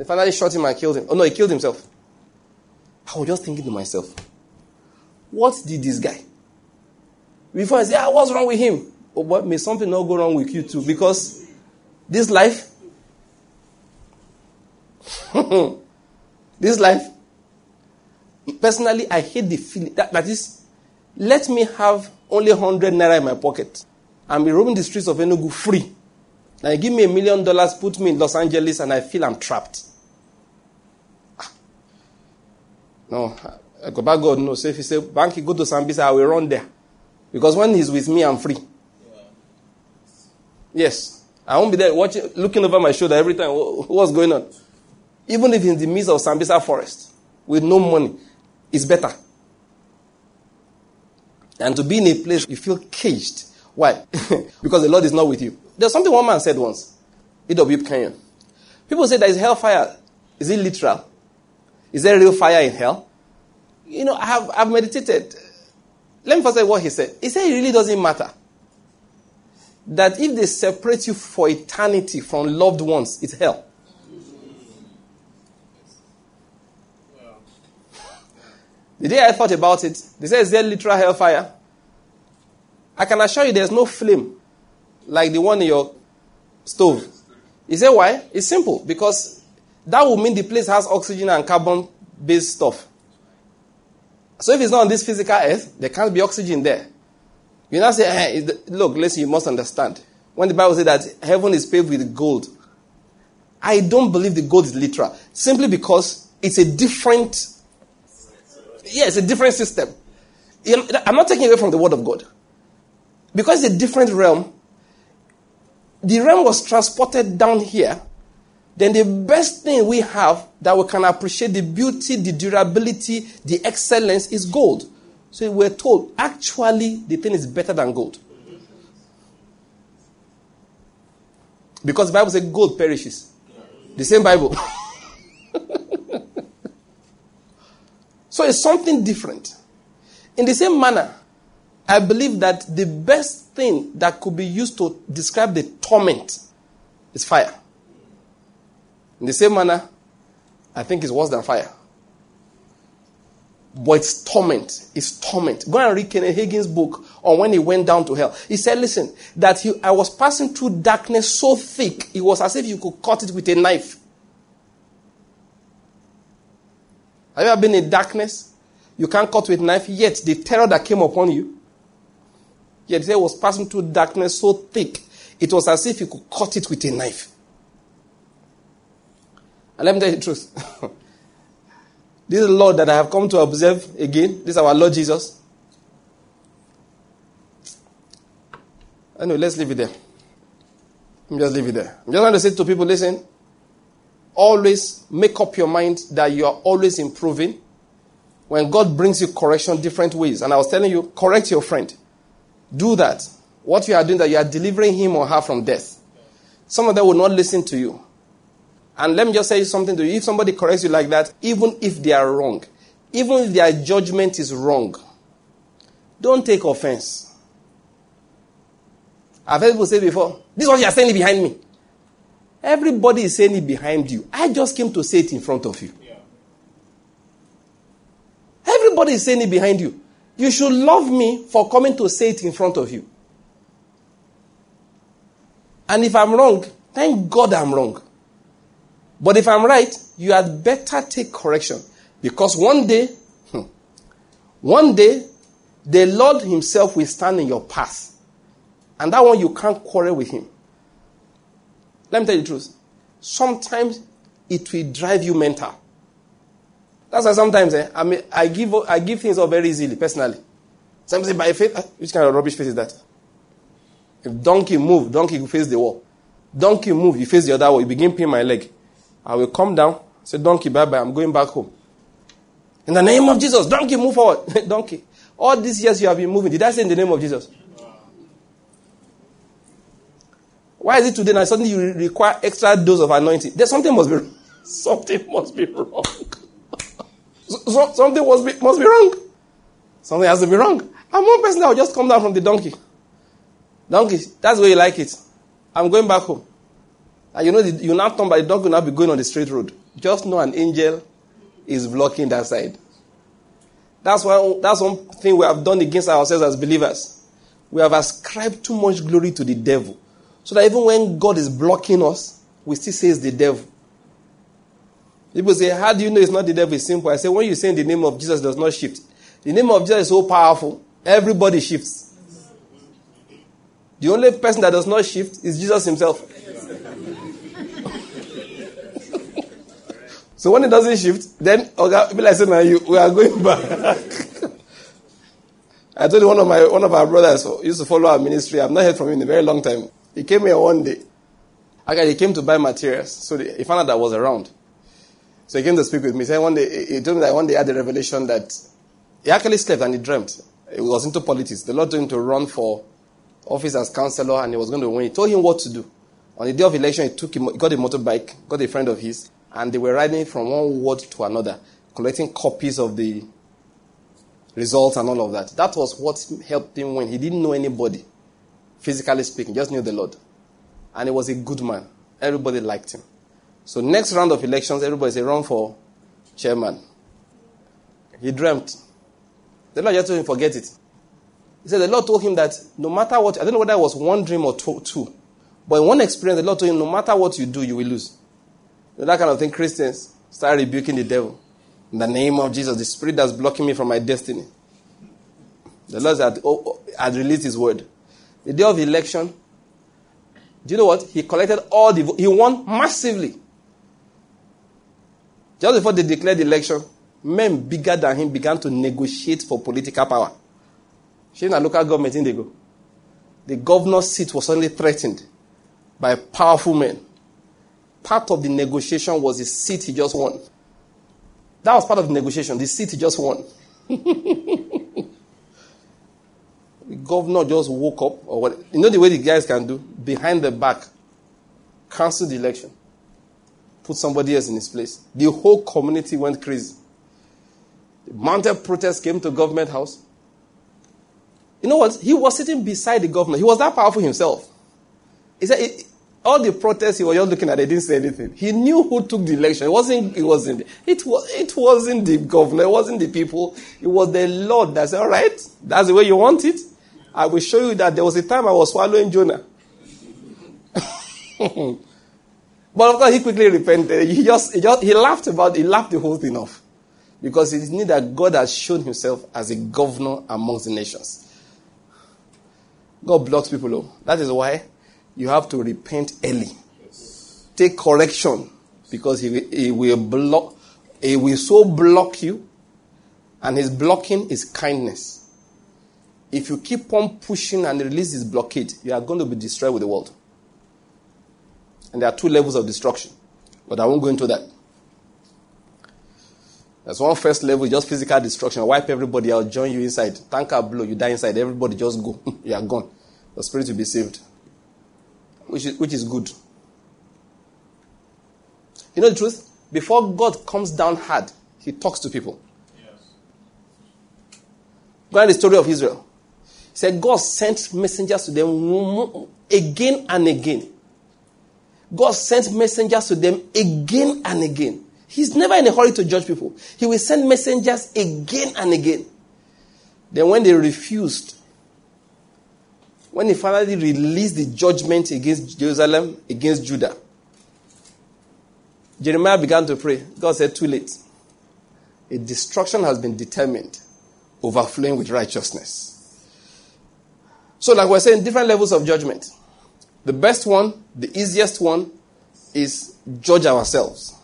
They finally shot him and killed him. Oh no, he killed himself. I was just thinking to myself, what did this guy? Before I say, ah, what's wrong with him? Oh, but may something not go wrong with you too? Because this life, this life, personally, I hate the feeling. That, that is, let me have only 100 naira in my pocket and be roaming the streets of Enugu free. Now, give me a million dollars, put me in Los Angeles, and I feel I'm trapped. No, go back God no. So if he say, Banky, go to Sambisa, I will run there. Because when he's with me, I'm free. Yes. I won't be there watching, looking over my shoulder every time. What's going on? Even if in the midst of Sambisa forest with no money, it's better. And to be in a place you feel caged. Why? because the Lord is not with you. There's something one man said once. E.W. Kenyon. People say there is hellfire. Is it literal? Is there real fire in hell? You know, I have I've meditated. Let me first say what he said. He said it really doesn't matter. That if they separate you for eternity from loved ones, it's hell. The day I thought about it, they said, Is there literal hellfire? I can assure you there's no flame like the one in your stove. Is say why? It's simple because that would mean the place has oxygen and carbon based stuff. So if it's not on this physical earth, there can't be oxygen there. You now say, eh, hey, look, listen, you must understand. When the Bible says that heaven is paved with gold, I don't believe the gold is literal. Simply because it's a different, yeah, it's a different system. I'm not taking away from the word of God. Because it's a different realm, the realm was transported down here, then the best thing we have that we can appreciate the beauty, the durability, the excellence is gold. So we're told actually the thing is better than gold. Because the Bible says gold perishes. The same Bible. so it's something different. In the same manner, I believe that the best thing that could be used to describe the torment is fire. In the same manner, I think it's worse than fire. But it's torment. It's torment. Go and read Kenneth Hagin's book on when he went down to hell. He said, listen, that he, I was passing through darkness so thick, it was as if you could cut it with a knife. Have you ever been in darkness? You can't cut with knife, yet the terror that came upon you Yet there was passing through darkness so thick, it was as if you could cut it with a knife. Let me tell you the truth. this is the Lord that I have come to observe again. This is our Lord Jesus. Anyway, let's leave it there. Me just leave it there. I'm just going to say to people listen, always make up your mind that you are always improving. When God brings you correction different ways, and I was telling you, correct your friend do that. What you are doing that you are delivering him or her from death. Some of them will not listen to you. And let me just say something to you. If somebody corrects you like that, even if they are wrong, even if their judgment is wrong, don't take offense. I've heard people say before, this is what you are saying behind me. Everybody is saying it behind you. I just came to say it in front of you. Yeah. Everybody is saying it behind you. You should love me for coming to say it in front of you. And if I'm wrong, thank God I'm wrong. But if I'm right, you had better take correction. Because one day, hmm, one day, the Lord Himself will stand in your path. And that one you can't quarrel with Him. Let me tell you the truth. Sometimes it will drive you mental. That's why sometimes eh, I, mean, I, give, I give things up very easily, personally. Some say, by faith, ah, which kind of rubbish face is that? If donkey move, donkey face the wall. Donkey move, you face the other wall. You begin pin my leg. I will come down, say, donkey, bye bye, I'm going back home. In the name of Jesus, donkey, move forward. donkey. All these years you have been moving, did I say in the name of Jesus? Why is it today now suddenly you require extra dose of anointing? There's something must be wrong. Something must be wrong. So, something must be, must be wrong. Something has to be wrong. I'm one person that will just come down from the donkey. Donkey, that's way you like it. I'm going back home. And you know, you now turn by the dog will not be going on the straight road. Just know an angel is blocking that side. That's why that's one thing we have done against ourselves as believers. We have ascribed too much glory to the devil. So that even when God is blocking us, we still say it's the devil. People say, How do you know it's not the devil? It's simple. I say, When you say the name of Jesus, does not shift. The name of Jesus is so powerful, everybody shifts. The only person that does not shift is Jesus himself. So when it doesn't shift, then okay, be like saying, now you, we are going back. I told one of my one of our brothers used to follow our ministry. I've not heard from him in a very long time. He came here one day. Okay, he came to buy materials. So he found out that I was around. So he came to speak with me. He said one day he told me that one day he had the revelation that he actually slept and he dreamt. He was into politics. The Lord told him to run for office as counselor and he was going to win. He told him what to do. On the day of election, he took him, got a motorbike, got a friend of his, and they were writing from one ward to another, collecting copies of the results and all of that. That was what helped him win. He didn't know anybody, physically speaking, just knew the Lord. And he was a good man. Everybody liked him. So next round of elections, everybody say run for chairman. He dreamt. The Lord just told him forget it. He said the Lord told him that no matter what, I don't know whether it was one dream or two, two but in one experience, the Lord told him no matter what you do, you will lose. Know, that kind of thing, Christians start rebuking the devil. In the name of Jesus, the spirit that's blocking me from my destiny. The Lord had, oh, oh, had released his word. The day of election, do you know what? He collected all the He won massively. Just before they declared the election, men bigger than him began to negotiate for political power. She in a local government in they go. The governor's seat was suddenly threatened by powerful men. Part of the negotiation was the seat he just won. That was part of the negotiation, the seat he just won. the governor just woke up, or what? You know the way the guys can do? Behind the back, cancel the election, put somebody else in his place. The whole community went crazy. The mounted protest came to government house. You know what? He was sitting beside the governor. He was that powerful himself. He said, all the protests he was just looking at, they didn't say anything. He knew who took the election. It wasn't, it wasn't, it was, it wasn't the governor, it wasn't the people. It was the Lord that said, all right, that's the way you want it. I will show you that there was a time I was swallowing Jonah. but of course, he quickly repented. He just, he just, he laughed about, he laughed the whole thing off. Because he knew that God has shown himself as a governor amongst the nations. God blocks people. Oh. That is why you have to repent early. Take correction because he, he will block, he will so block you, and his blocking is kindness. If you keep on pushing and release this blockade, you are going to be destroyed with the world. And there are two levels of destruction, but I won't go into that. There's one first level, just physical destruction. Wipe everybody out, join you inside. Tanker blow, you die inside. Everybody just go. you are gone. The spirit will be saved which is, which is good. You know the truth? Before God comes down hard, he talks to people. Yes. Go the story of Israel. He said God sent messengers to them again and again. God sent messengers to them again and again. He's never in a hurry to judge people. He will send messengers again and again. Then, when they refused, when he finally released the judgment against Jerusalem, against Judah, Jeremiah began to pray. God said, Too late. A destruction has been determined, overflowing with righteousness. So, like we're saying, different levels of judgment. The best one, the easiest one, is judge ourselves.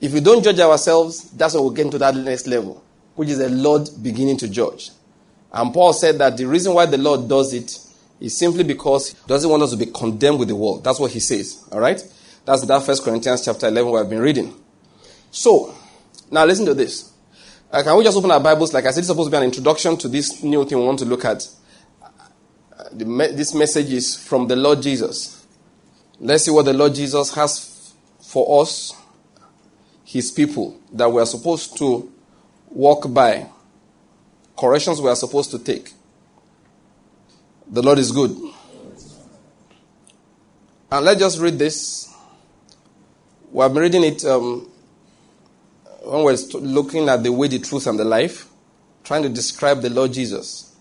If we don't judge ourselves, that's when we'll get into that next level, which is the Lord beginning to judge. And Paul said that the reason why the Lord does it is simply because he doesn't want us to be condemned with the world. That's what he says. All right? That's that First Corinthians chapter 11 we have been reading. So, now listen to this. Uh, can we just open our Bibles? Like I said, it's supposed to be an introduction to this new thing we want to look at. Uh, me- this message is from the Lord Jesus. Let's see what the Lord Jesus has for us, his people, that we are supposed to walk by, corrections we are supposed to take. The Lord is good. And let's just read this. We have been reading it um, when we're looking at the way, the truth, and the life, trying to describe the Lord Jesus.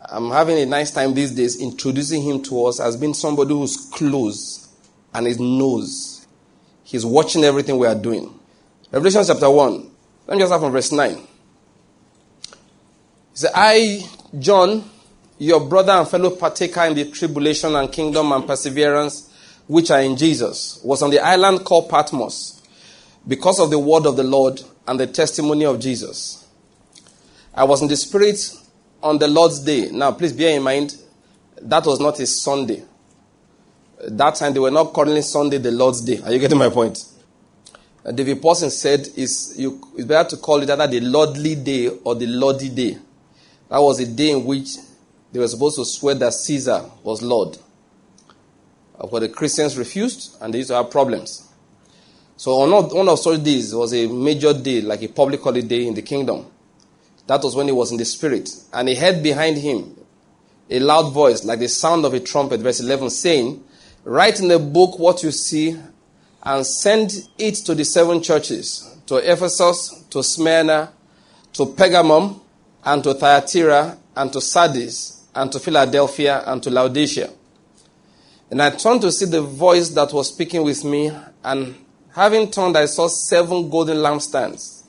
I'm having a nice time these days introducing him to us as being somebody who's close and he knows. He's watching everything we are doing. Revelation chapter 1. Let me just start from verse 9. He said, I, John, your brother and fellow partaker in the tribulation and kingdom and perseverance which are in Jesus, was on the island called Patmos because of the word of the Lord and the testimony of Jesus. I was in the Spirit on the Lord's day. Now, please bear in mind, that was not a Sunday. That time they were not calling Sunday the Lord's day. Are you getting my point? Uh, David Pawson said it's, you, it's better to call it either the Lordly day or the Lordy day. That was a day in which they were supposed to swear that Caesar was Lord. But the Christians refused and they used to have problems. So on one of such days was a major day, like a public holiday in the kingdom. That was when he was in the spirit. And he heard behind him a loud voice, like the sound of a trumpet, verse 11, saying, Write in the book what you see and send it to the seven churches to Ephesus, to Smyrna, to Pergamum, and to Thyatira, and to Sardis, and to Philadelphia, and to Laodicea. And I turned to see the voice that was speaking with me, and having turned, I saw seven golden lampstands.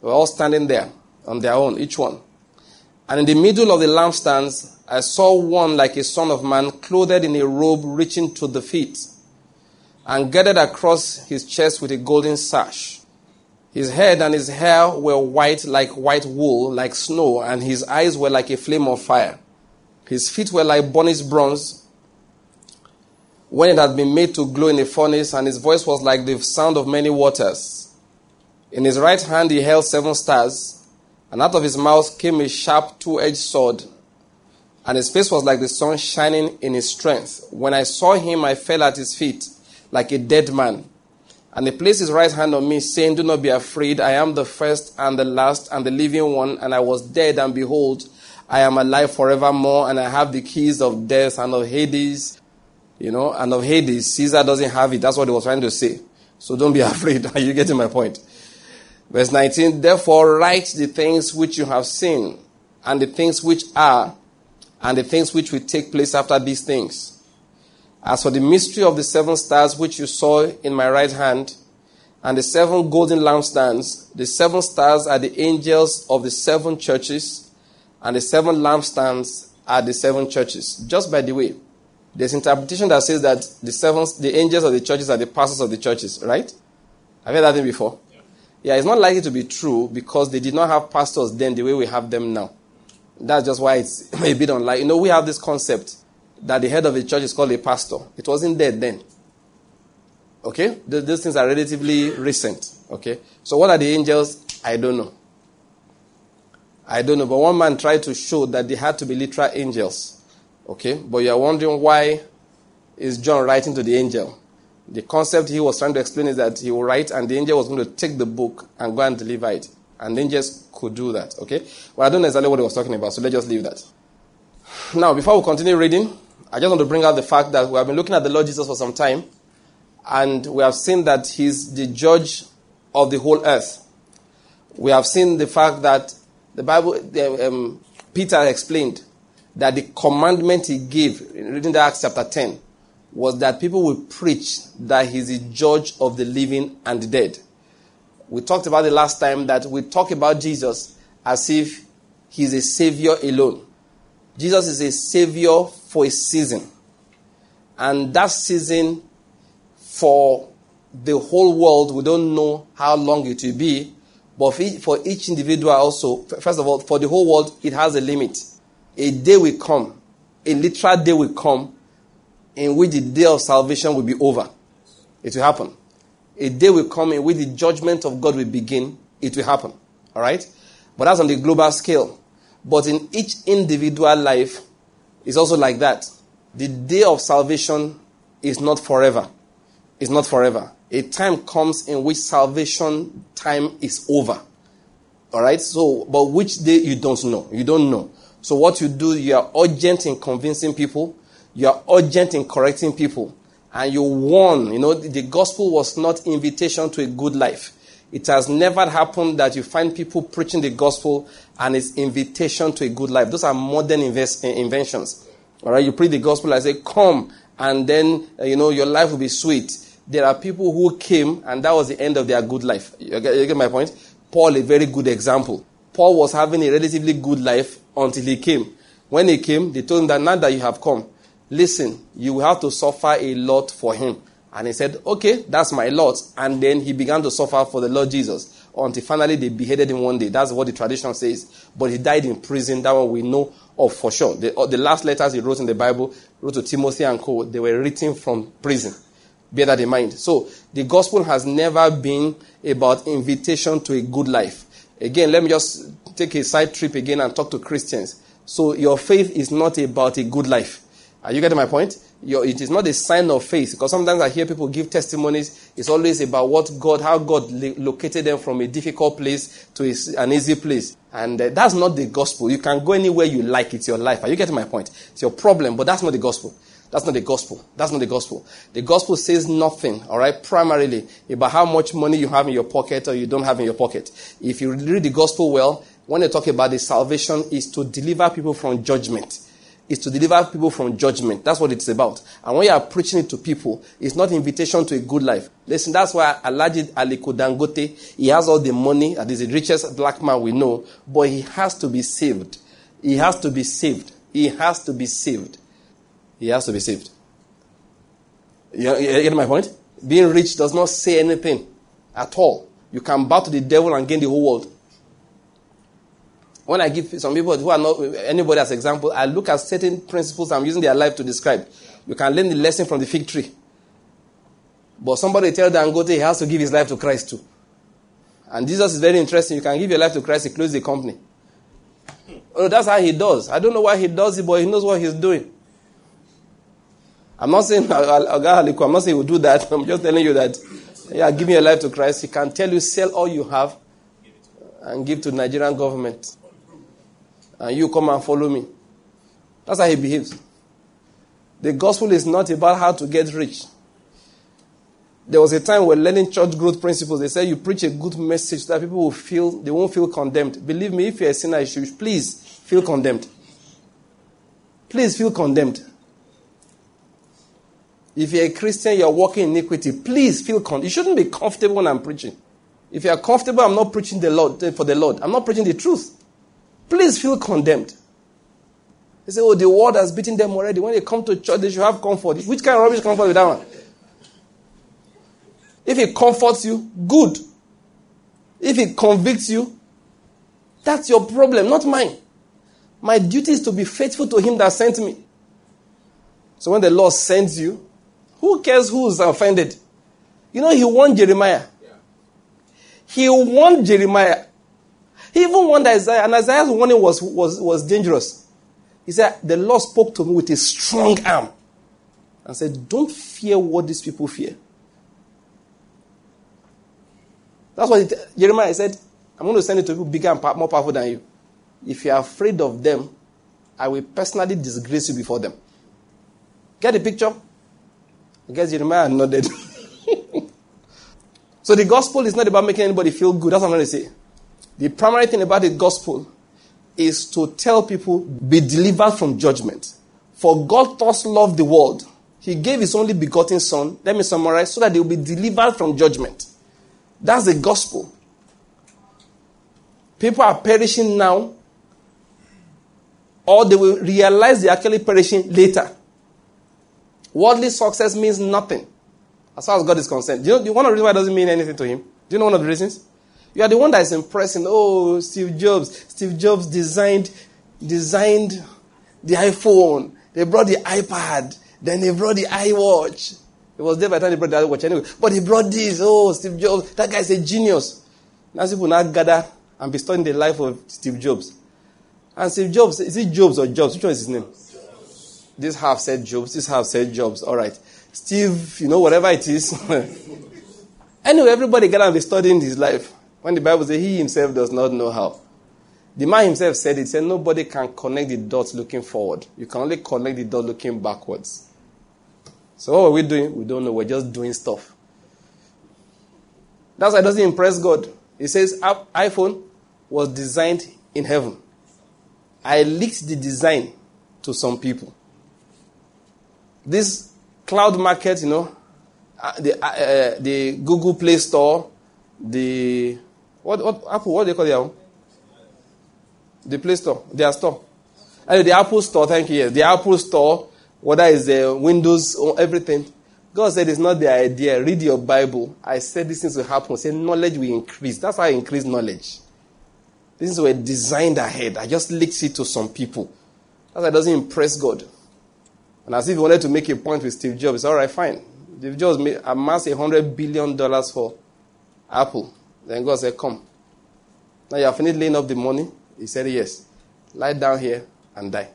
They were all standing there on their own, each one. And in the middle of the lampstands, I saw one like a son of man, clothed in a robe reaching to the feet, and girded across his chest with a golden sash. His head and his hair were white like white wool, like snow, and his eyes were like a flame of fire. His feet were like burnished bronze when it had been made to glow in a furnace, and his voice was like the sound of many waters. In his right hand he held seven stars, and out of his mouth came a sharp two edged sword, and his face was like the sun shining in his strength. When I saw him, I fell at his feet like a dead man. And he placed his right hand on me, saying, Do not be afraid. I am the first and the last and the living one. And I was dead, and behold, I am alive forevermore, and I have the keys of death and of Hades you know, and of Hades. Caesar doesn't have it. That's what he was trying to say. So don't be afraid. Are you getting my point? Verse 19, therefore write the things which you have seen, and the things which are, and the things which will take place after these things. As for the mystery of the seven stars which you saw in my right hand, and the seven golden lampstands, the seven stars are the angels of the seven churches, and the seven lampstands are the seven churches. Just by the way, there's interpretation that says that the seven, the angels of the churches are the pastors of the churches, right? Have you heard that thing before? Yeah. yeah, it's not likely to be true because they did not have pastors then the way we have them now. That's just why it's a bit unlikely. You know, we have this concept that the head of a church is called a pastor. It wasn't there then. Okay? These things are relatively recent. Okay? So what are the angels? I don't know. I don't know. But one man tried to show that they had to be literal angels. Okay? But you are wondering why is John writing to the angel? The concept he was trying to explain is that he will write and the angel was going to take the book and go and deliver it. And angels could do that. Okay? Well, I don't know exactly what he was talking about, so let's just leave that. Now, before we continue reading, I just want to bring out the fact that we have been looking at the Lord Jesus for some time, and we have seen that he's the judge of the whole earth. We have seen the fact that the Bible, um, Peter explained that the commandment he gave, in reading the Acts chapter 10, was that people will preach that he's the judge of the living and the dead. We talked about the last time that we talk about Jesus as if he's a savior alone. Jesus is a savior for a season. And that season for the whole world, we don't know how long it will be. But for each individual also, first of all, for the whole world, it has a limit a day will come, a literal day will come in which the day of salvation will be over. It will happen. A day will come in which the judgment of God will begin. It will happen. All right? But that's on the global scale. But in each individual life, it's also like that. The day of salvation is not forever. It's not forever. A time comes in which salvation time is over. All right? So, but which day you don't know. You don't know. So what you do, you are urgent in convincing people, you are urgent in correcting people, and you won. You know, the gospel was not invitation to a good life. It has never happened that you find people preaching the gospel and it's invitation to a good life. Those are modern invest, inventions. All right, you preach the gospel, I say, come, and then, uh, you know, your life will be sweet. There are people who came, and that was the end of their good life. You get, you get my point? Paul, a very good example. Paul was having a relatively good life until he came. When he came, they told him that now that you have come, listen, you will have to suffer a lot for him. And he said, Okay, that's my lot. And then he began to suffer for the Lord Jesus until finally they beheaded him one day. That's what the tradition says. But he died in prison. That one we know of for sure. The, uh, the last letters he wrote in the Bible, wrote to Timothy and co, they were written from prison. Bear that in mind. So the gospel has never been about invitation to a good life. Again, let me just take a side trip again and talk to Christians. So your faith is not about a good life. Are you getting my point? Your, it is not a sign of faith because sometimes I hear people give testimonies. It's always about what God, how God located them from a difficult place to a, an easy place. And uh, that's not the gospel. You can go anywhere you like. It's your life. Are you getting my point? It's your problem, but that's not the gospel. That's not the gospel. That's not the gospel. The gospel says nothing, all right, primarily about how much money you have in your pocket or you don't have in your pocket. If you read the gospel well, when they talk about the salvation is to deliver people from judgment is to deliver people from judgment. That's what it's about. And when you are preaching it to people, it's not invitation to a good life. Listen, that's why Alhaji Aliko Dangote, he has all the money, and he's the richest black man we know, but he has to be saved. He has to be saved. He has to be saved. He has to be saved. You, you get my point? Being rich does not say anything at all. You can bow to the devil and gain the whole world. When I give some people who are not anybody as example, I look at certain principles I'm using their life to describe. You can learn the lesson from the fig tree. But somebody tell Dangote he has to give his life to Christ too. And Jesus is very interesting. You can give your life to Christ, he close the company. Oh, that's how he does. I don't know why he does it, but he knows what he's doing. I'm not saying I'm not saying he will do that. I'm just telling you that yeah, give your life to Christ. He can tell you sell all you have and give to Nigerian government and you come and follow me. That's how he behaves. The gospel is not about how to get rich. There was a time when learning church growth principles, they said you preach a good message so that people will feel, they won't feel condemned. Believe me, if you're a sinner, you should please feel condemned. Please feel condemned. If you're a Christian, you're walking in iniquity, please feel condemned. You shouldn't be comfortable when I'm preaching. If you're comfortable, I'm not preaching the Lord eh, for the Lord. I'm not preaching the truth. Please feel condemned. They say, oh, the world has beaten them already. When they come to church, they should have comfort. Which kind of rubbish comfort with that one? If it comforts you, good. If it convicts you, that's your problem, not mine. My duty is to be faithful to him that sent me. So when the Lord sends you, who cares who's offended? You know, he warned Jeremiah. He warned Jeremiah. He even warned Isaiah, and Isaiah's warning was, was, was dangerous. He said, The Lord spoke to me with a strong arm and said, Don't fear what these people fear. That's what it, Jeremiah said. I'm going to send it to people bigger and more powerful than you. If you are afraid of them, I will personally disgrace you before them. Get the picture? I guess Jeremiah nodded. so the gospel is not about making anybody feel good. That's what I'm going to say. The primary thing about the gospel is to tell people, be delivered from judgment. For God thus loved the world, He gave His only begotten Son, let me summarize, so that they will be delivered from judgment. That's the gospel. People are perishing now, or they will realize they're actually perishing later. Worldly success means nothing as far as God is concerned. Do you know one of the reasons why it doesn't mean anything to Him? Do you know one of the reasons? You are the one that is impressing. Oh, Steve Jobs. Steve Jobs designed designed the iPhone. They brought the iPad. Then they brought the iWatch. It was there by the time they brought the iWatch anyway. But he brought this. Oh, Steve Jobs. That guy is a genius. Now people now gather and be studying the life of Steve Jobs. And Steve Jobs, is it Jobs or Jobs? Which one is his name? This half said Jobs. This half said Jobs. All right. Steve, you know, whatever it is. anyway, everybody got and be studying his life. When the Bible says he himself does not know how. The man himself said it, said nobody can connect the dots looking forward. You can only connect the dots looking backwards. So what are we doing? We don't know. We're just doing stuff. That's why it doesn't impress God. He says iPhone was designed in heaven. I leaked the design to some people. This cloud market, you know, uh, the, uh, uh, the Google Play Store, the what, what Apple, what do they call it? The Play Store, their store. And the Apple Store, thank you. Yes. The Apple Store, whether it's the Windows or everything. God said it's not the idea. Read your Bible. I said these things will happen. Say knowledge will increase. That's how I increase knowledge. These were designed ahead. I just leaked it to some people. That's why it doesn't impress God. And as if he wanted to make a point with Steve Jobs, all right, fine. Steve Jobs amassed a hundred billion dollars for Apple. Then God said, Come. Now you have finished laying up the money. He said, Yes. Lie down here and die.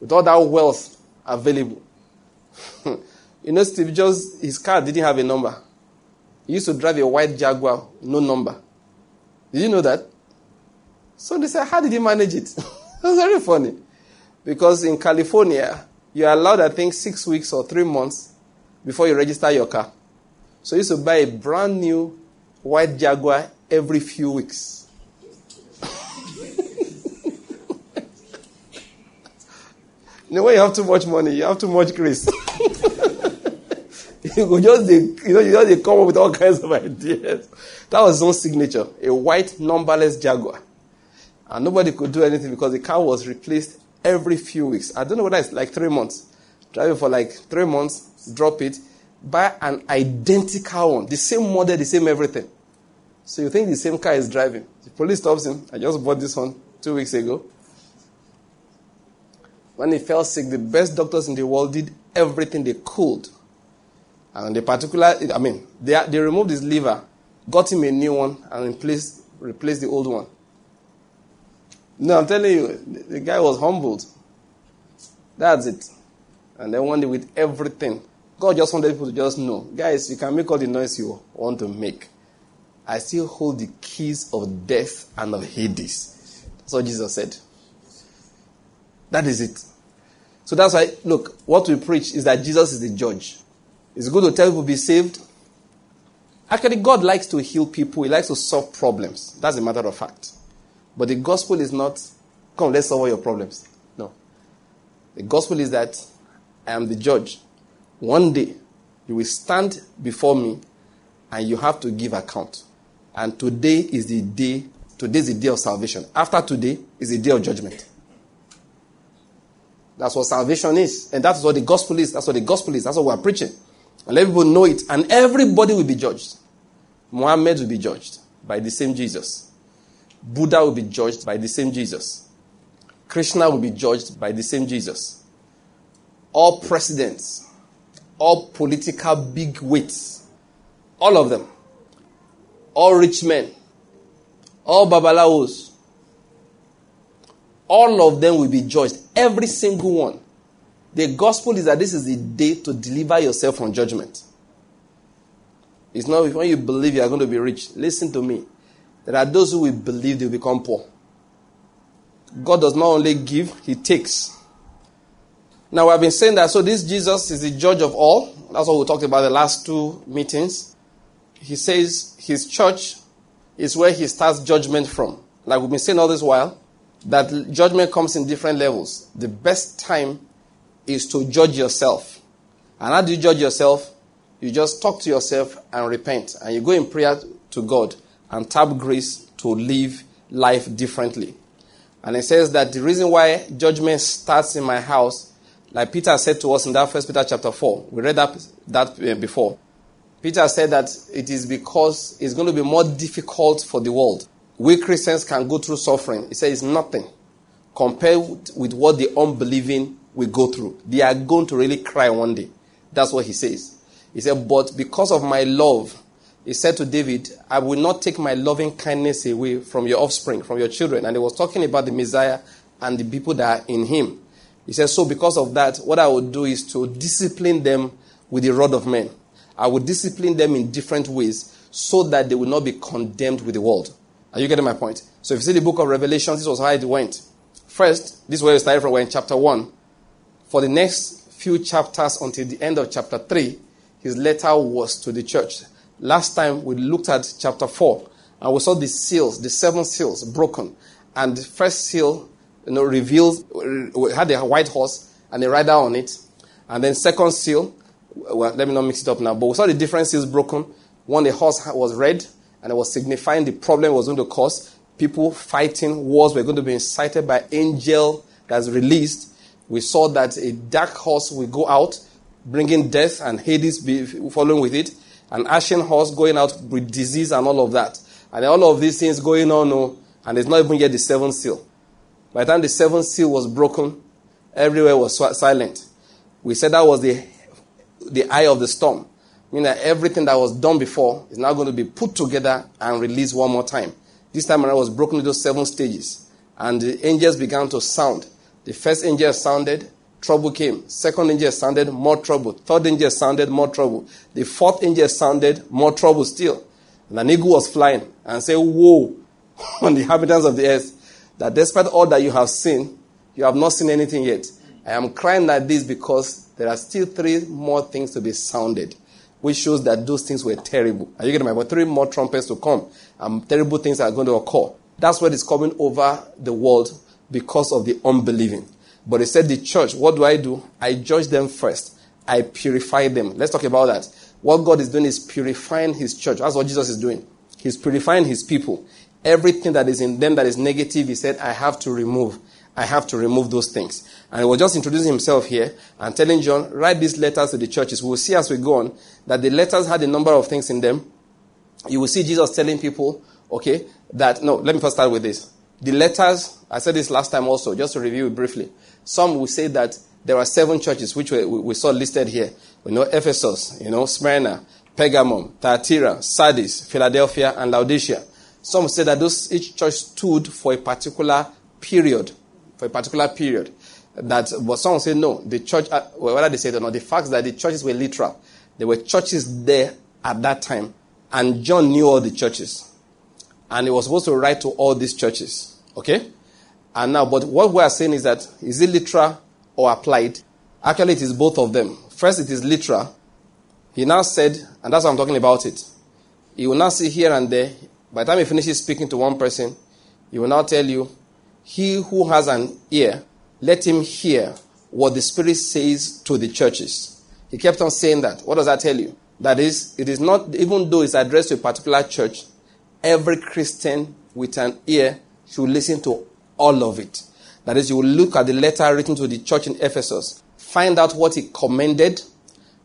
With all that wealth available. you know, Steve Jobs, his car didn't have a number. He used to drive a white Jaguar, no number. Did you know that? So they said, How did he manage it? it was very funny. Because in California, you're allowed, I think, six weeks or three months before you register your car. So you used to buy a brand new white Jaguar every few weeks. you know, when you have too much money, you have too much grace. you go just you know, you just come up with all kinds of ideas. That was own signature, a white numberless Jaguar. And nobody could do anything because the car was replaced every few weeks. I don't know whether it's like three months. Driving for like three months, drop it, buy an identical one, the same model, the same everything. So you think the same car is driving. The police stops him. I just bought this one two weeks ago. When he fell sick, the best doctors in the world did everything they could. And the particular, I mean, they, they removed his liver, got him a new one, and replaced, replaced the old one. No, I'm telling you, the guy was humbled. That's it. And then one day with everything, God just wanted people to just know, guys, you can make all the noise you want to make. I still hold the keys of death and of Hades. That's what Jesus said. That is it. So that's why, look, what we preach is that Jesus is the judge. It's good to tell people be saved. Actually, God likes to heal people. He likes to solve problems. That's a matter of fact. But the gospel is not, come, let's solve all your problems. No. The gospel is that I am the judge. One day, you will stand before me and you have to give account. And today is the day, today is the day of salvation. After today is the day of judgment. That's what salvation is. And that's what the gospel is. That's what the gospel is. That's what we're preaching. And let people know it. And everybody will be judged. Muhammad will be judged by the same Jesus. Buddha will be judged by the same Jesus. Krishna will be judged by the same Jesus. All presidents, all political big weights, all of them, all rich men, all babalawos, all of them will be judged. Every single one. The gospel is that this is the day to deliver yourself from judgment. It's not when you believe you are going to be rich. Listen to me. There are those who will believe they will become poor. God does not only give, He takes. Now, I've been saying that, so this Jesus is the judge of all. That's what we talked about the last two meetings. He says His church is where He starts judgment from. Like we've been saying all this while, that judgment comes in different levels. The best time is to judge yourself. And how do you judge yourself? You just talk to yourself and repent. And you go in prayer to God and tap grace to live life differently. And it says that the reason why judgment starts in my house, like Peter said to us in that first Peter chapter 4, we read that, that uh, before. Peter said that it is because it's going to be more difficult for the world. We Christians can go through suffering. He says it's nothing compared with what the unbelieving will go through. They are going to really cry one day. That's what he says. He said, But because of my love, he said to David, I will not take my loving kindness away from your offspring, from your children. And he was talking about the Messiah and the people that are in him. He says, So because of that, what I will do is to discipline them with the rod of men. I will discipline them in different ways so that they will not be condemned with the world. Are you getting my point? So if you see the book of Revelation, this was how it went. First, this is where we started from, we're in chapter 1. For the next few chapters until the end of chapter 3, his letter was to the church. Last time we looked at chapter 4 and we saw the seals, the seven seals broken. And the first seal, you know, had a white horse and a rider on it. And then second seal, well, let me not mix it up now, but we saw the different seals broken. One, the horse was red and it was signifying the problem was going to cause. People fighting, wars were going to be incited by angel that's released. We saw that a dark horse will go out, bringing death and Hades be following with it. An ashen horse going out with disease and all of that. And all of these things going on, oh, and it's not even yet the seventh seal. By the time the seventh seal was broken, everywhere was silent. We said that was the, the eye of the storm. Meaning that everything that was done before is now going to be put together and released one more time. This time around was broken into seven stages. And the angels began to sound. The first angel sounded, trouble came. Second angel sounded, more trouble. Third angel sounded, more trouble. The fourth angel sounded, more trouble still. And an eagle was flying and said, Woe on the inhabitants of the earth, that despite all that you have seen, you have not seen anything yet. I am crying like this because there are still three more things to be sounded, which shows that those things were terrible. Are you getting my point? Three more trumpets to come, and terrible things are going to occur. That's what is coming over the world because of the unbelieving. But he said, The church, what do I do? I judge them first, I purify them. Let's talk about that. What God is doing is purifying his church. That's what Jesus is doing. He's purifying his people. Everything that is in them that is negative, he said, I have to remove. I have to remove those things. And he was just introducing himself here and telling John, write these letters to the churches. We will see as we go on that the letters had a number of things in them. You will see Jesus telling people, okay, that, no, let me first start with this. The letters, I said this last time also, just to review it briefly. Some will say that there are seven churches which we, we saw listed here. We know Ephesus, you know, Smyrna, Pergamum, Thyatira, Sardis, Philadelphia, and Laodicea. Some say that those, each church stood for a particular period, for a particular period. That, but some say no. The church, uh, whether they say it or not, the fact that the churches were literal. There were churches there at that time, and John knew all the churches, and he was supposed to write to all these churches. Okay, and now, but what we are saying is that is it literal or applied? Actually, it is both of them. First, it is literal. He now said, and that's why I'm talking about it. He will now see here and there by the time he finishes speaking to one person, he will now tell you, He who has an ear, let him hear what the Spirit says to the churches. He kept on saying that. What does that tell you? That is, it is not, even though it's addressed to a particular church, every Christian with an ear should listen to all of it. That is, you will look at the letter written to the church in Ephesus, find out what he commended,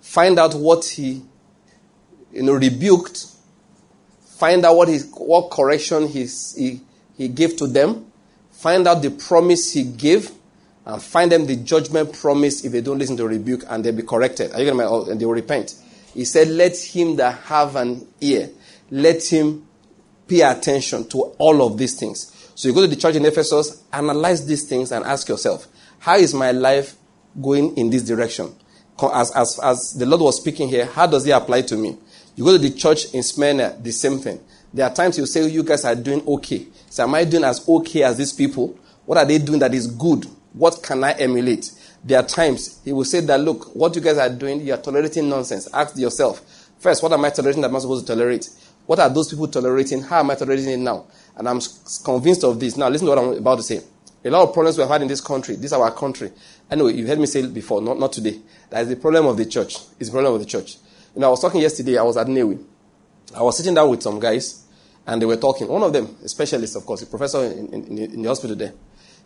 find out what he you know, rebuked, find out what, he, what correction he, he gave to them, find out the promise he gave, and find them the judgment promise if they don't listen to rebuke and they'll be corrected. Are you going to oh, and they will repent? He said, Let him that have an ear, let him pay attention to all of these things. So you go to the church in Ephesus, analyze these things, and ask yourself, How is my life going in this direction? As, as, as the Lord was speaking here, how does it apply to me? You go to the church in Smyrna, the same thing. There are times you say, oh, You guys are doing okay. So, am I doing as okay as these people? What are they doing that is good? What can I emulate? There are times he will say that, Look, what you guys are doing, you are tolerating nonsense. Ask yourself, first, what am I tolerating that I'm not supposed to tolerate? What are those people tolerating? How am I tolerating it now? And I'm convinced of this. Now, listen to what I'm about to say. A lot of problems we've had in this country. This is our country. Anyway, you heard me say it before, not, not today. That is the problem of the church. It's the problem of the church. You know, I was talking yesterday, I was at Nnewi. I was sitting down with some guys, and they were talking. One of them, a specialist, of course, a professor in, in, in the hospital there.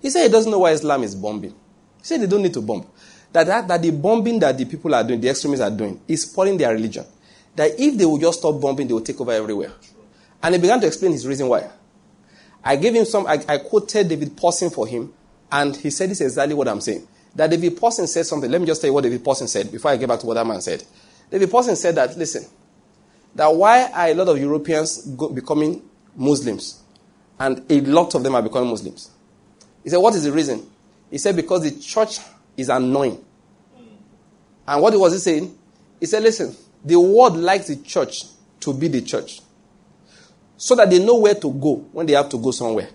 He said he doesn't know why Islam is bombing. He said they don't need to bomb. That, that, that the bombing that the people are doing, the extremists are doing, is spoiling their religion. That if they would just stop bombing, they would take over everywhere. And he began to explain his reason why. I gave him some, I, I quoted David Pawson for him, and he said this is exactly what I'm saying. That David Pawson said something. Let me just tell you what David Pawson said before I get back to what that man said. David Pawson said that, listen, that why are a lot of Europeans go, becoming Muslims? And a lot of them are becoming Muslims. He said, what is the reason? He said, because the church is annoying. And what was he saying? He said, listen, the world likes the church to be the church. So that they know where to go when they have to go somewhere.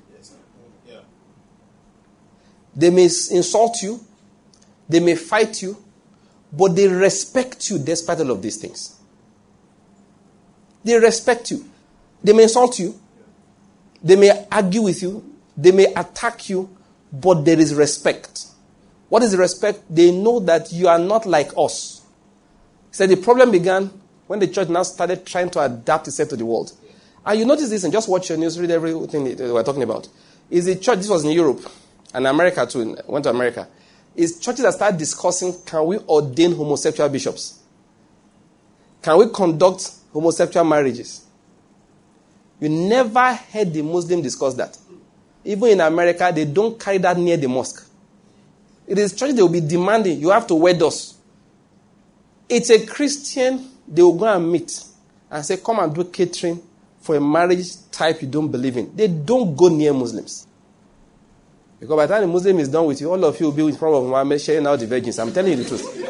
They may insult you, they may fight you, but they respect you despite all of these things. They respect you. They may insult you, they may argue with you, they may attack you, but there is respect. What is respect? They know that you are not like us. Said the problem began when the church now started trying to adapt itself to the world. And you notice this and just watch your news, read everything we're talking about. Is the church, this was in Europe and America too, went to America. Is churches that start discussing can we ordain homosexual bishops? Can we conduct homosexual marriages? You never heard the Muslim discuss that. Even in America, they don't carry that near the mosque. It is church they will be demanding, you have to wed us. It's a Christian, they will go and meet and say, come and do catering for a marriage type you don't believe in. They don't go near Muslims. Because by the time the Muslim is done with you, all of you will be in front of Muhammad sharing out the virgins. I'm telling you the truth.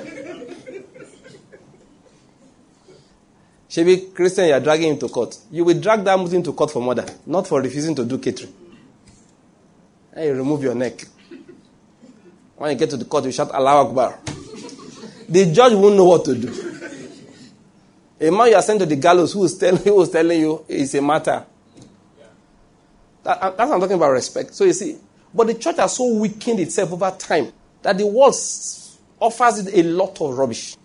be Christian, you are dragging him to court. You will drag that Muslim to court for murder, not for refusing to do catering. And you remove your neck. When you get to the court, you shout Allah Akbar. The judge won't know what to do. A man you are sent to the gallows who is telling, who is telling you it's a matter. That, uh, that's what I'm talking about respect. So you see, but the church has so weakened itself over time that the world offers it a lot of rubbish.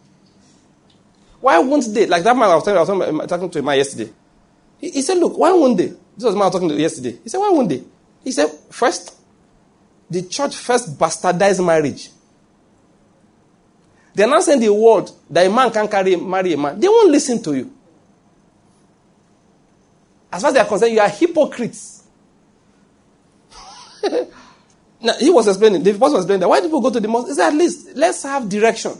Why won't they? Like that man I was talking, I was talking to him yesterday. He, he, said, Look, why won't they? This was man I was talking to yesterday. He said, Why won't they? He said, First, the church first bastardized marriage. They're not saying the word that a man can carry marry a man. They won't listen to you. As far as they are concerned, you are hypocrites. now, he was explaining, the pastor was explaining that why people go to the mosque? He said, at least let's have direction.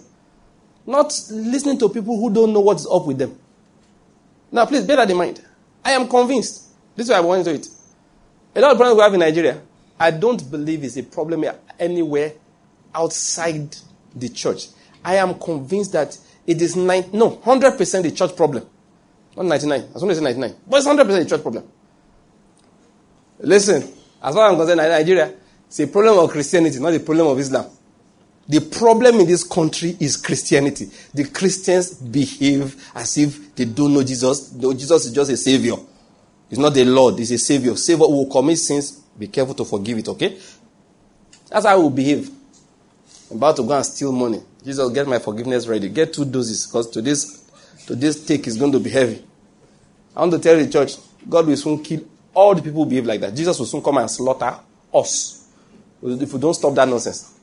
Not listening to people who don't know what's up with them. Now, please bear that in mind. I am convinced. This is why I want to do it. A lot of problems we have in Nigeria, I don't believe is a problem anywhere outside the church. I am convinced that it is nine, no, 100% the church problem. Not 99. I was going to say 99. But it's 100% the church problem. Listen, as far as I'm concerned, Nigeria, it's a problem of Christianity, not a problem of Islam. The problem in this country is Christianity. The Christians behave as if they don't know Jesus. No, Jesus is just a savior. He's not the Lord, he's a savior. Savior who will commit sins, be careful to forgive it, okay? That's how we behave. I'm about to go and steal money. Jesus, get my forgiveness ready. Get two doses because today's, today's take is going to be heavy. I want to tell the church, God will soon kill all the people who behave like that. Jesus will soon come and slaughter us if we don't stop that nonsense.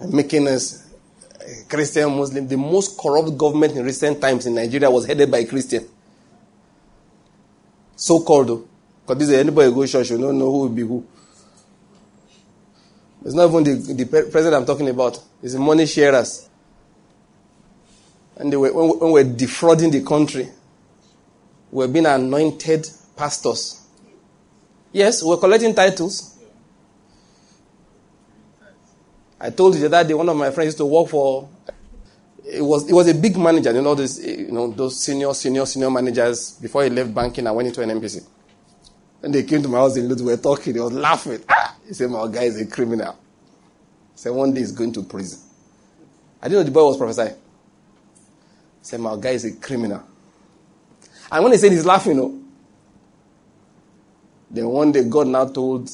And making us eh, Christian, Muslim. The most corrupt government in recent times in Nigeria was headed by a Christian. So called. Because oh. this is anybody go church, you don't know who will be who. It's not even the, the president I'm talking about. It's the money sharers. And they were, when, when we're defrauding the country, we're being anointed pastors. Yes, we're collecting titles. I told you that day one of my friends used to work for it was it was a big manager, you know, this you know, those senior, senior, senior managers before he left banking and went into an NPC. And they came to my house in Lutz, we were talking, he was laughing. Ah! He said, My guy is a criminal. He said, One day he's going to prison. I didn't know the boy was prophesying. He said, My guy is a criminal. And when he said he's laughing, you know, then one day God now told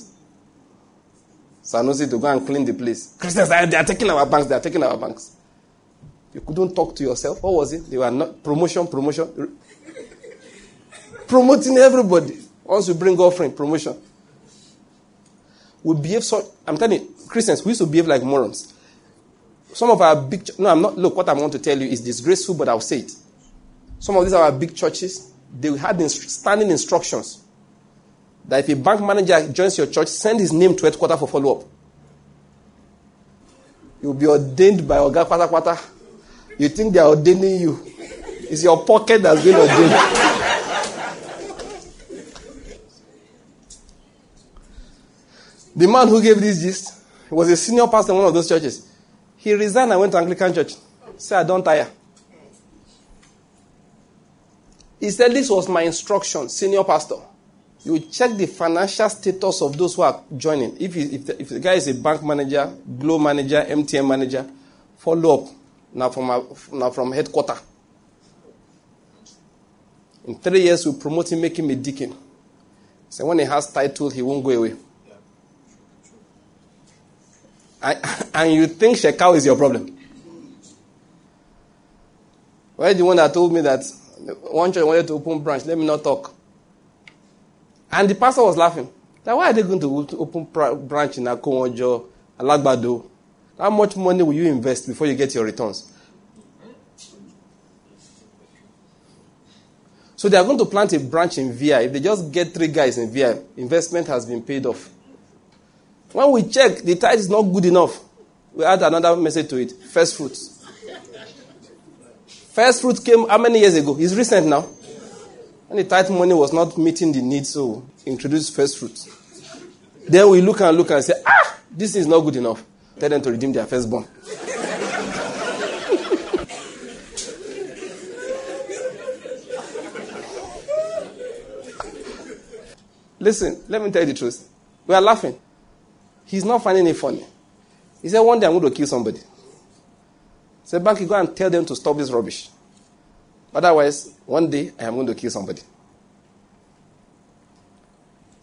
Sanusi to go and clean the place. Christians, they are taking our banks, they are taking our banks. You couldn't talk to yourself. What was it? They were not promotion, promotion. Promoting everybody. Once you bring offering, promotion. We behave so. I'm telling you, Christians, we used to behave like morons. Some of our big. No, I'm not. Look, what I'm want to tell you is disgraceful, but I'll say it. Some of these are our big churches. They had standing instructions that if a bank manager joins your church, send his name to headquarters for follow up. You'll be ordained by Oga Kwata. You think they are ordaining you. It's your pocket that's been ordained. The man who gave this gist was a senior pastor in one of those churches. He resigned and went to Anglican church. Said, I don't tire. He said, This was my instruction, senior pastor. You check the financial status of those who are joining. If, he, if, the, if the guy is a bank manager, Glo manager, MTN manager, follow up now from, now from headquarter. In three years, we'll promote him, make him a deacon. So when he has title, he won't go away. and you think Shekau is your problem. Why the one that told me that one church wanted to open branch? Let me not talk. And the pastor was laughing. Like, why are they going to open branch in Akowonjo, Alagbado? How much money will you invest before you get your returns? So they are going to plant a branch in VI. If they just get three guys in VI, investment has been paid off. When we check, the tithe is not good enough. We add another message to it first fruits. First fruit came how many years ago? It's recent now. And the tithe money was not meeting the needs, so introduce first fruits. Then we look and look and say, ah, this is not good enough. Tell them to redeem their firstborn. Listen, let me tell you the truth. We are laughing. He's not finding it funny. He said, One day I'm going to kill somebody. Say, Banky, go and tell them to stop this rubbish. Otherwise, one day I am going to kill somebody.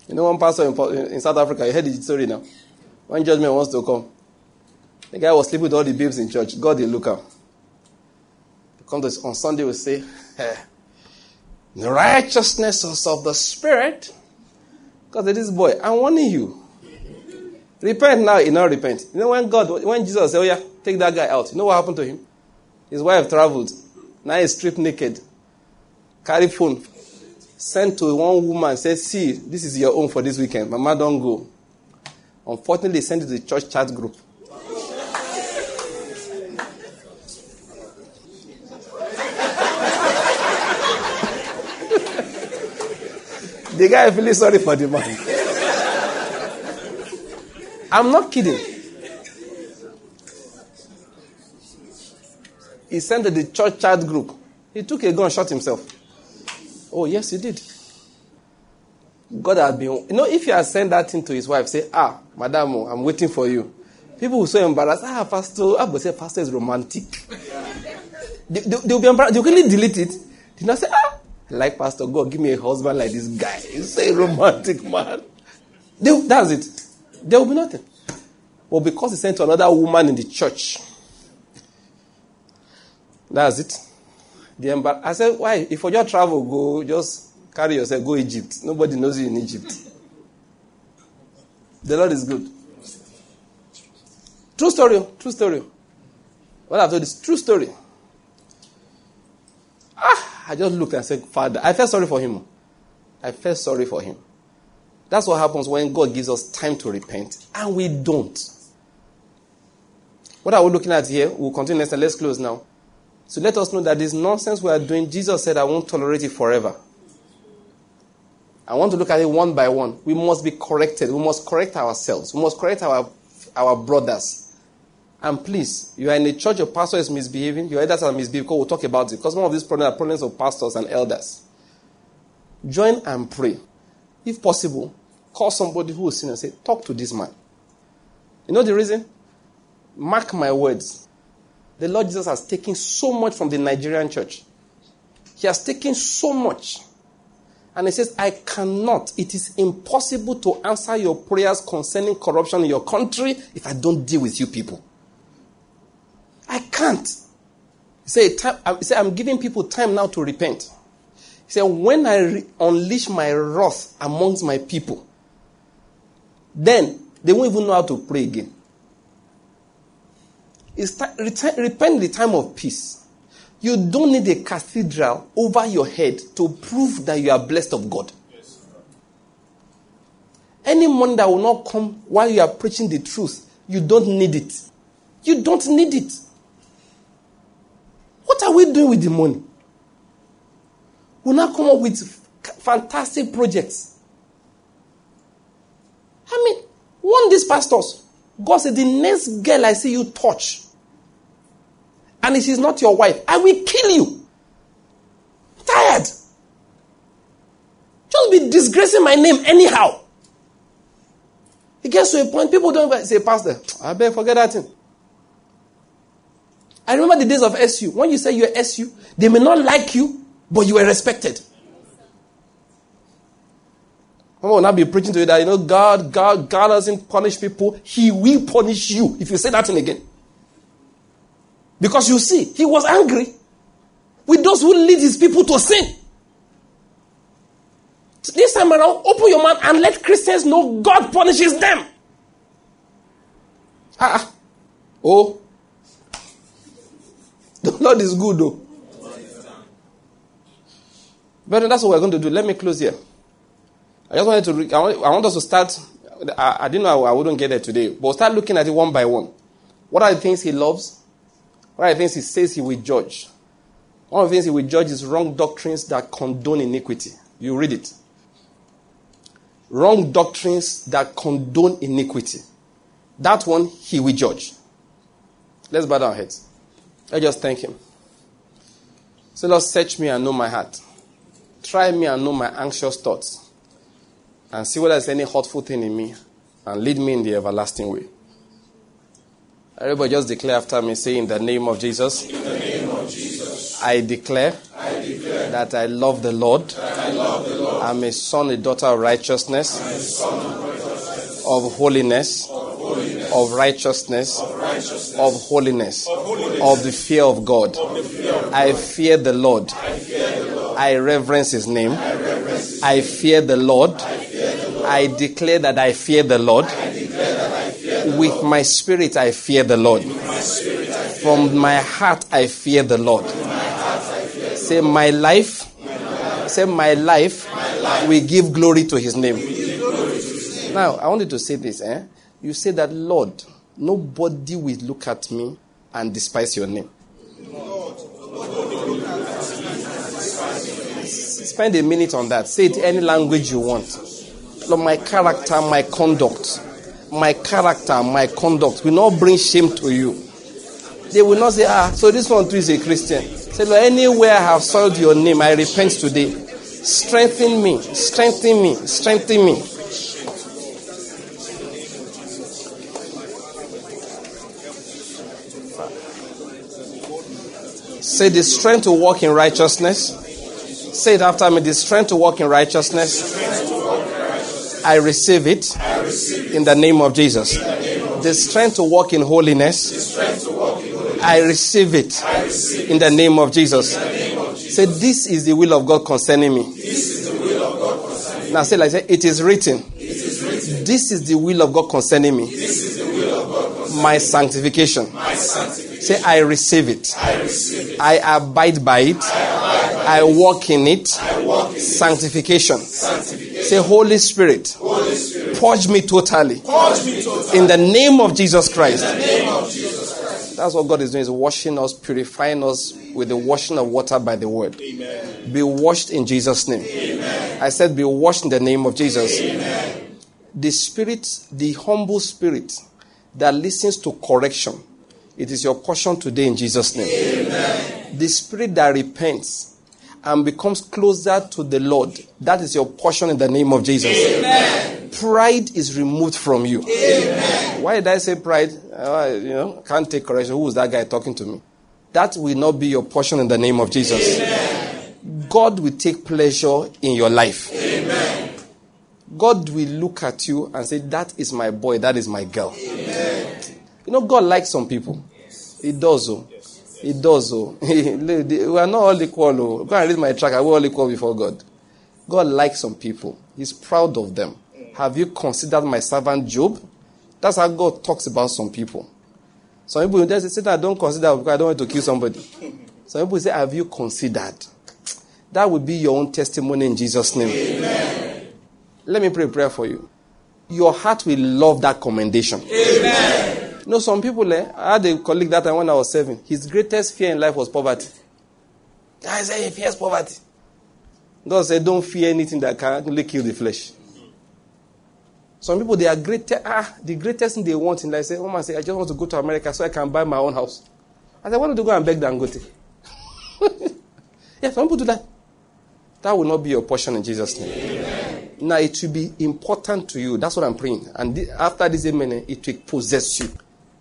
You know, one pastor in, South Africa, you heard the story now. When judgment wants to come, the guy was sleeping with all the babes in church. God, they look out. Come to, on Sunday, we say, the righteousness of the Spirit. Because this boy, I'm warning you. Repent now, he not repent. You know when God, when Jesus said, Oh yeah, take that guy out. You know what happened to him? His wife traveled. Now he's stripped naked. Carry phone. Sent to one woman, said, See, this is your own for this weekend. Mama, don't go. Unfortunately, sent it to the church chat group. the guy feeling sorry for the man. I'm not kidding. He sent the church chat group. He took a gun, shot himself. Oh, yes, he did. God had been. You know, if he had sent that thing to his wife, say, Ah, Madam, I'm waiting for you. People will so embarrassed. Ah, Pastor, I will say, Pastor is romantic. they, they, will be embarrassed. They'll quickly delete it. They not say, Ah, like Pastor, God, give me a husband like this guy. He's a romantic man. They, that's it. There will be nothing. But because he sent to another woman in the church, that's it. The embar- I said, why? If you just travel, go, just carry yourself, go Egypt. Nobody knows you in Egypt. The Lord is good. True story. True story. What I've told is true story. Ah, I just looked and said, Father, I felt sorry for him. I felt sorry for him. That's what happens when God gives us time to repent and we don't. What are we looking at here? We'll continue next and let's close now. So let us know that this nonsense we are doing, Jesus said, I won't tolerate it forever. I want to look at it one by one. We must be corrected. We must correct ourselves. We must correct our, our brothers. And please, you are in a church, your pastor is misbehaving, your elders are misbehaving, we'll talk about it. Because one of these problems are problems of pastors and elders. Join and pray. If possible, call somebody who is sin and say, Talk to this man. You know the reason? Mark my words. The Lord Jesus has taken so much from the Nigerian church. He has taken so much. And he says, I cannot, it is impossible to answer your prayers concerning corruption in your country if I don't deal with you people. I can't. He said, I'm giving people time now to repent. He said, when I re- unleash my wrath amongst my people, then they won't even know how to pray again. It's t- repent the time of peace. You don't need a cathedral over your head to prove that you are blessed of God. Any money that will not come while you are preaching the truth, you don't need it. You don't need it. What are we doing with the money? We'll now come up with fantastic projects. I mean, one of these pastors, God said, the next girl I see you touch, and if she's not your wife, I will kill you. tired. Just be disgracing my name anyhow. It gets to a point, people don't say, Pastor, I better forget that thing. I remember the days of SU. When you say you're SU, they may not like you, but you were respected. I will not be preaching to you that, you know, God, God, God doesn't punish people. He will punish you if you say that thing again. Because you see, he was angry with those who lead his people to sin. This time around, open your mouth and let Christians know God punishes them. Ah, oh, the Lord is good though. But that's what we're going to do. Let me close here. I just wanted to. Re- I, want, I want us to start. I, I didn't know I, I wouldn't get there today, but start looking at it one by one. What are the things He loves? What are the things He says He will judge? One of the things He will judge is wrong doctrines that condone iniquity. You read it. Wrong doctrines that condone iniquity. That one He will judge. Let's bow our heads. I just thank Him. Say, Lord, search me and know my heart. Try me and know my anxious thoughts and see whether there's any hurtful thing in me and lead me in the everlasting way. Everybody just declare after me, say, In the name of Jesus, name of Jesus I, declare I declare that I love the Lord. I love the Lord, I'm a son, a daughter of righteousness, of holiness, of righteousness, righteousness, of holiness, of the fear of God. I fear the Lord. I reverence His name. I fear the Lord. I declare that I fear the Lord. With my spirit, I fear the Lord. From my heart, I fear the Lord. Say, my life, say, my life, we give glory to His name. Now, I wanted to say this. Eh? You say that, Lord, nobody will look at me and despise your name. Spend a minute on that. Say it any language you want. Lord, my character, my conduct, my character, my conduct will not bring shame to you. They will not say, ah, so this one too is a Christian. Say, Lord, anywhere I have soiled your name, I repent today. Strengthen me, strengthen me, strengthen me. Say the strength to walk in righteousness. Say it after me the strength to walk in righteousness. I receive it in the name of Jesus. The strength to walk in holiness. I receive it in the name of Jesus. Say, This is the will of God concerning me. Now say like say, it is written. This is the will of God concerning me. My sanctification. Say, I receive it. I abide by it. I walk in it. Sanctification. Say, Holy Spirit, purge me totally. purge me totally. In the name of Jesus Christ. That's what God is doing, is washing us, purifying us with the washing of water by the word. Amen. Be washed in Jesus' name. I said, be washed in the name of Jesus. Amen. The spirit, the humble spirit that listens to correction, it is your portion today in Jesus' name. Amen. The spirit that repents and becomes closer to the Lord, that is your portion in the name of Jesus. Pride is removed from you. Why did I say pride? Uh, you know, can't take correction. Who is that guy talking to me? That will not be your portion in the name of Jesus. God will take pleasure in your life. God will look at you and say, That is my boy, that is my girl. You know, God likes some people. He does, oh. He does, oh. we are not all equal, oh. Go and read my track. I will all equal before God. God likes some people. He's proud of them. Have you considered my servant Job? That's how God talks about some people. Some people just say, I don't consider because I don't want to kill somebody. Some people say, Have you considered? That would be your own testimony in Jesus' name. Let me pray a prayer for you. Your heart will love that commendation. You know, some people, eh, I had a colleague that time when I was seven. His greatest fear in life was poverty. I said, he fears poverty. God said, don't fear anything that can only kill the flesh. Some people, they are great. Ah, the greatest thing they want in life. Say, oh man, say, I just want to go to America so I can buy my own house. I said, why don't you go and beg Dangote? yeah, some people do that. That will not be your portion in Jesus' name. Now, it will be important to you. That's what I'm praying. And after this amen, it will possess you.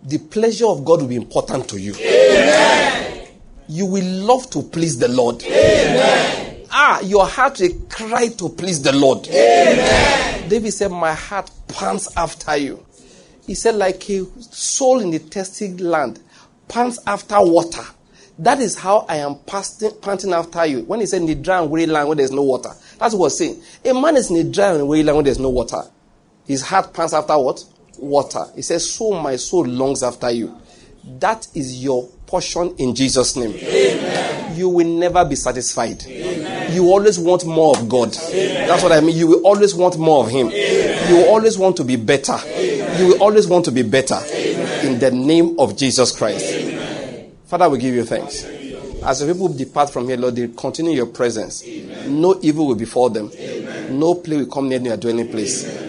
The pleasure of God will be important to you. Amen. You will love to please the Lord. Amen. Ah, your heart will cry to please the Lord. Amen. David said, My heart pants after you. He said, like a soul in the thirsty land pants after water. That is how I am panting after you. When he said in the dry and weary land where there's no water. That's what he's saying. A man is in the dry and weary land where there's no water. His heart pants after what? Water. He says, So my soul longs after you. That is your portion in Jesus' name. Amen. You will never be satisfied. Amen. You always want more of God. Amen. That's what I mean. You will always want more of Him. You will always want to be better. You will always want to be better. In the name of Jesus Christ. Father, we give you thanks. As the people depart from here, Lord, they continue your presence. No evil will befall them. No plague will come near their dwelling place.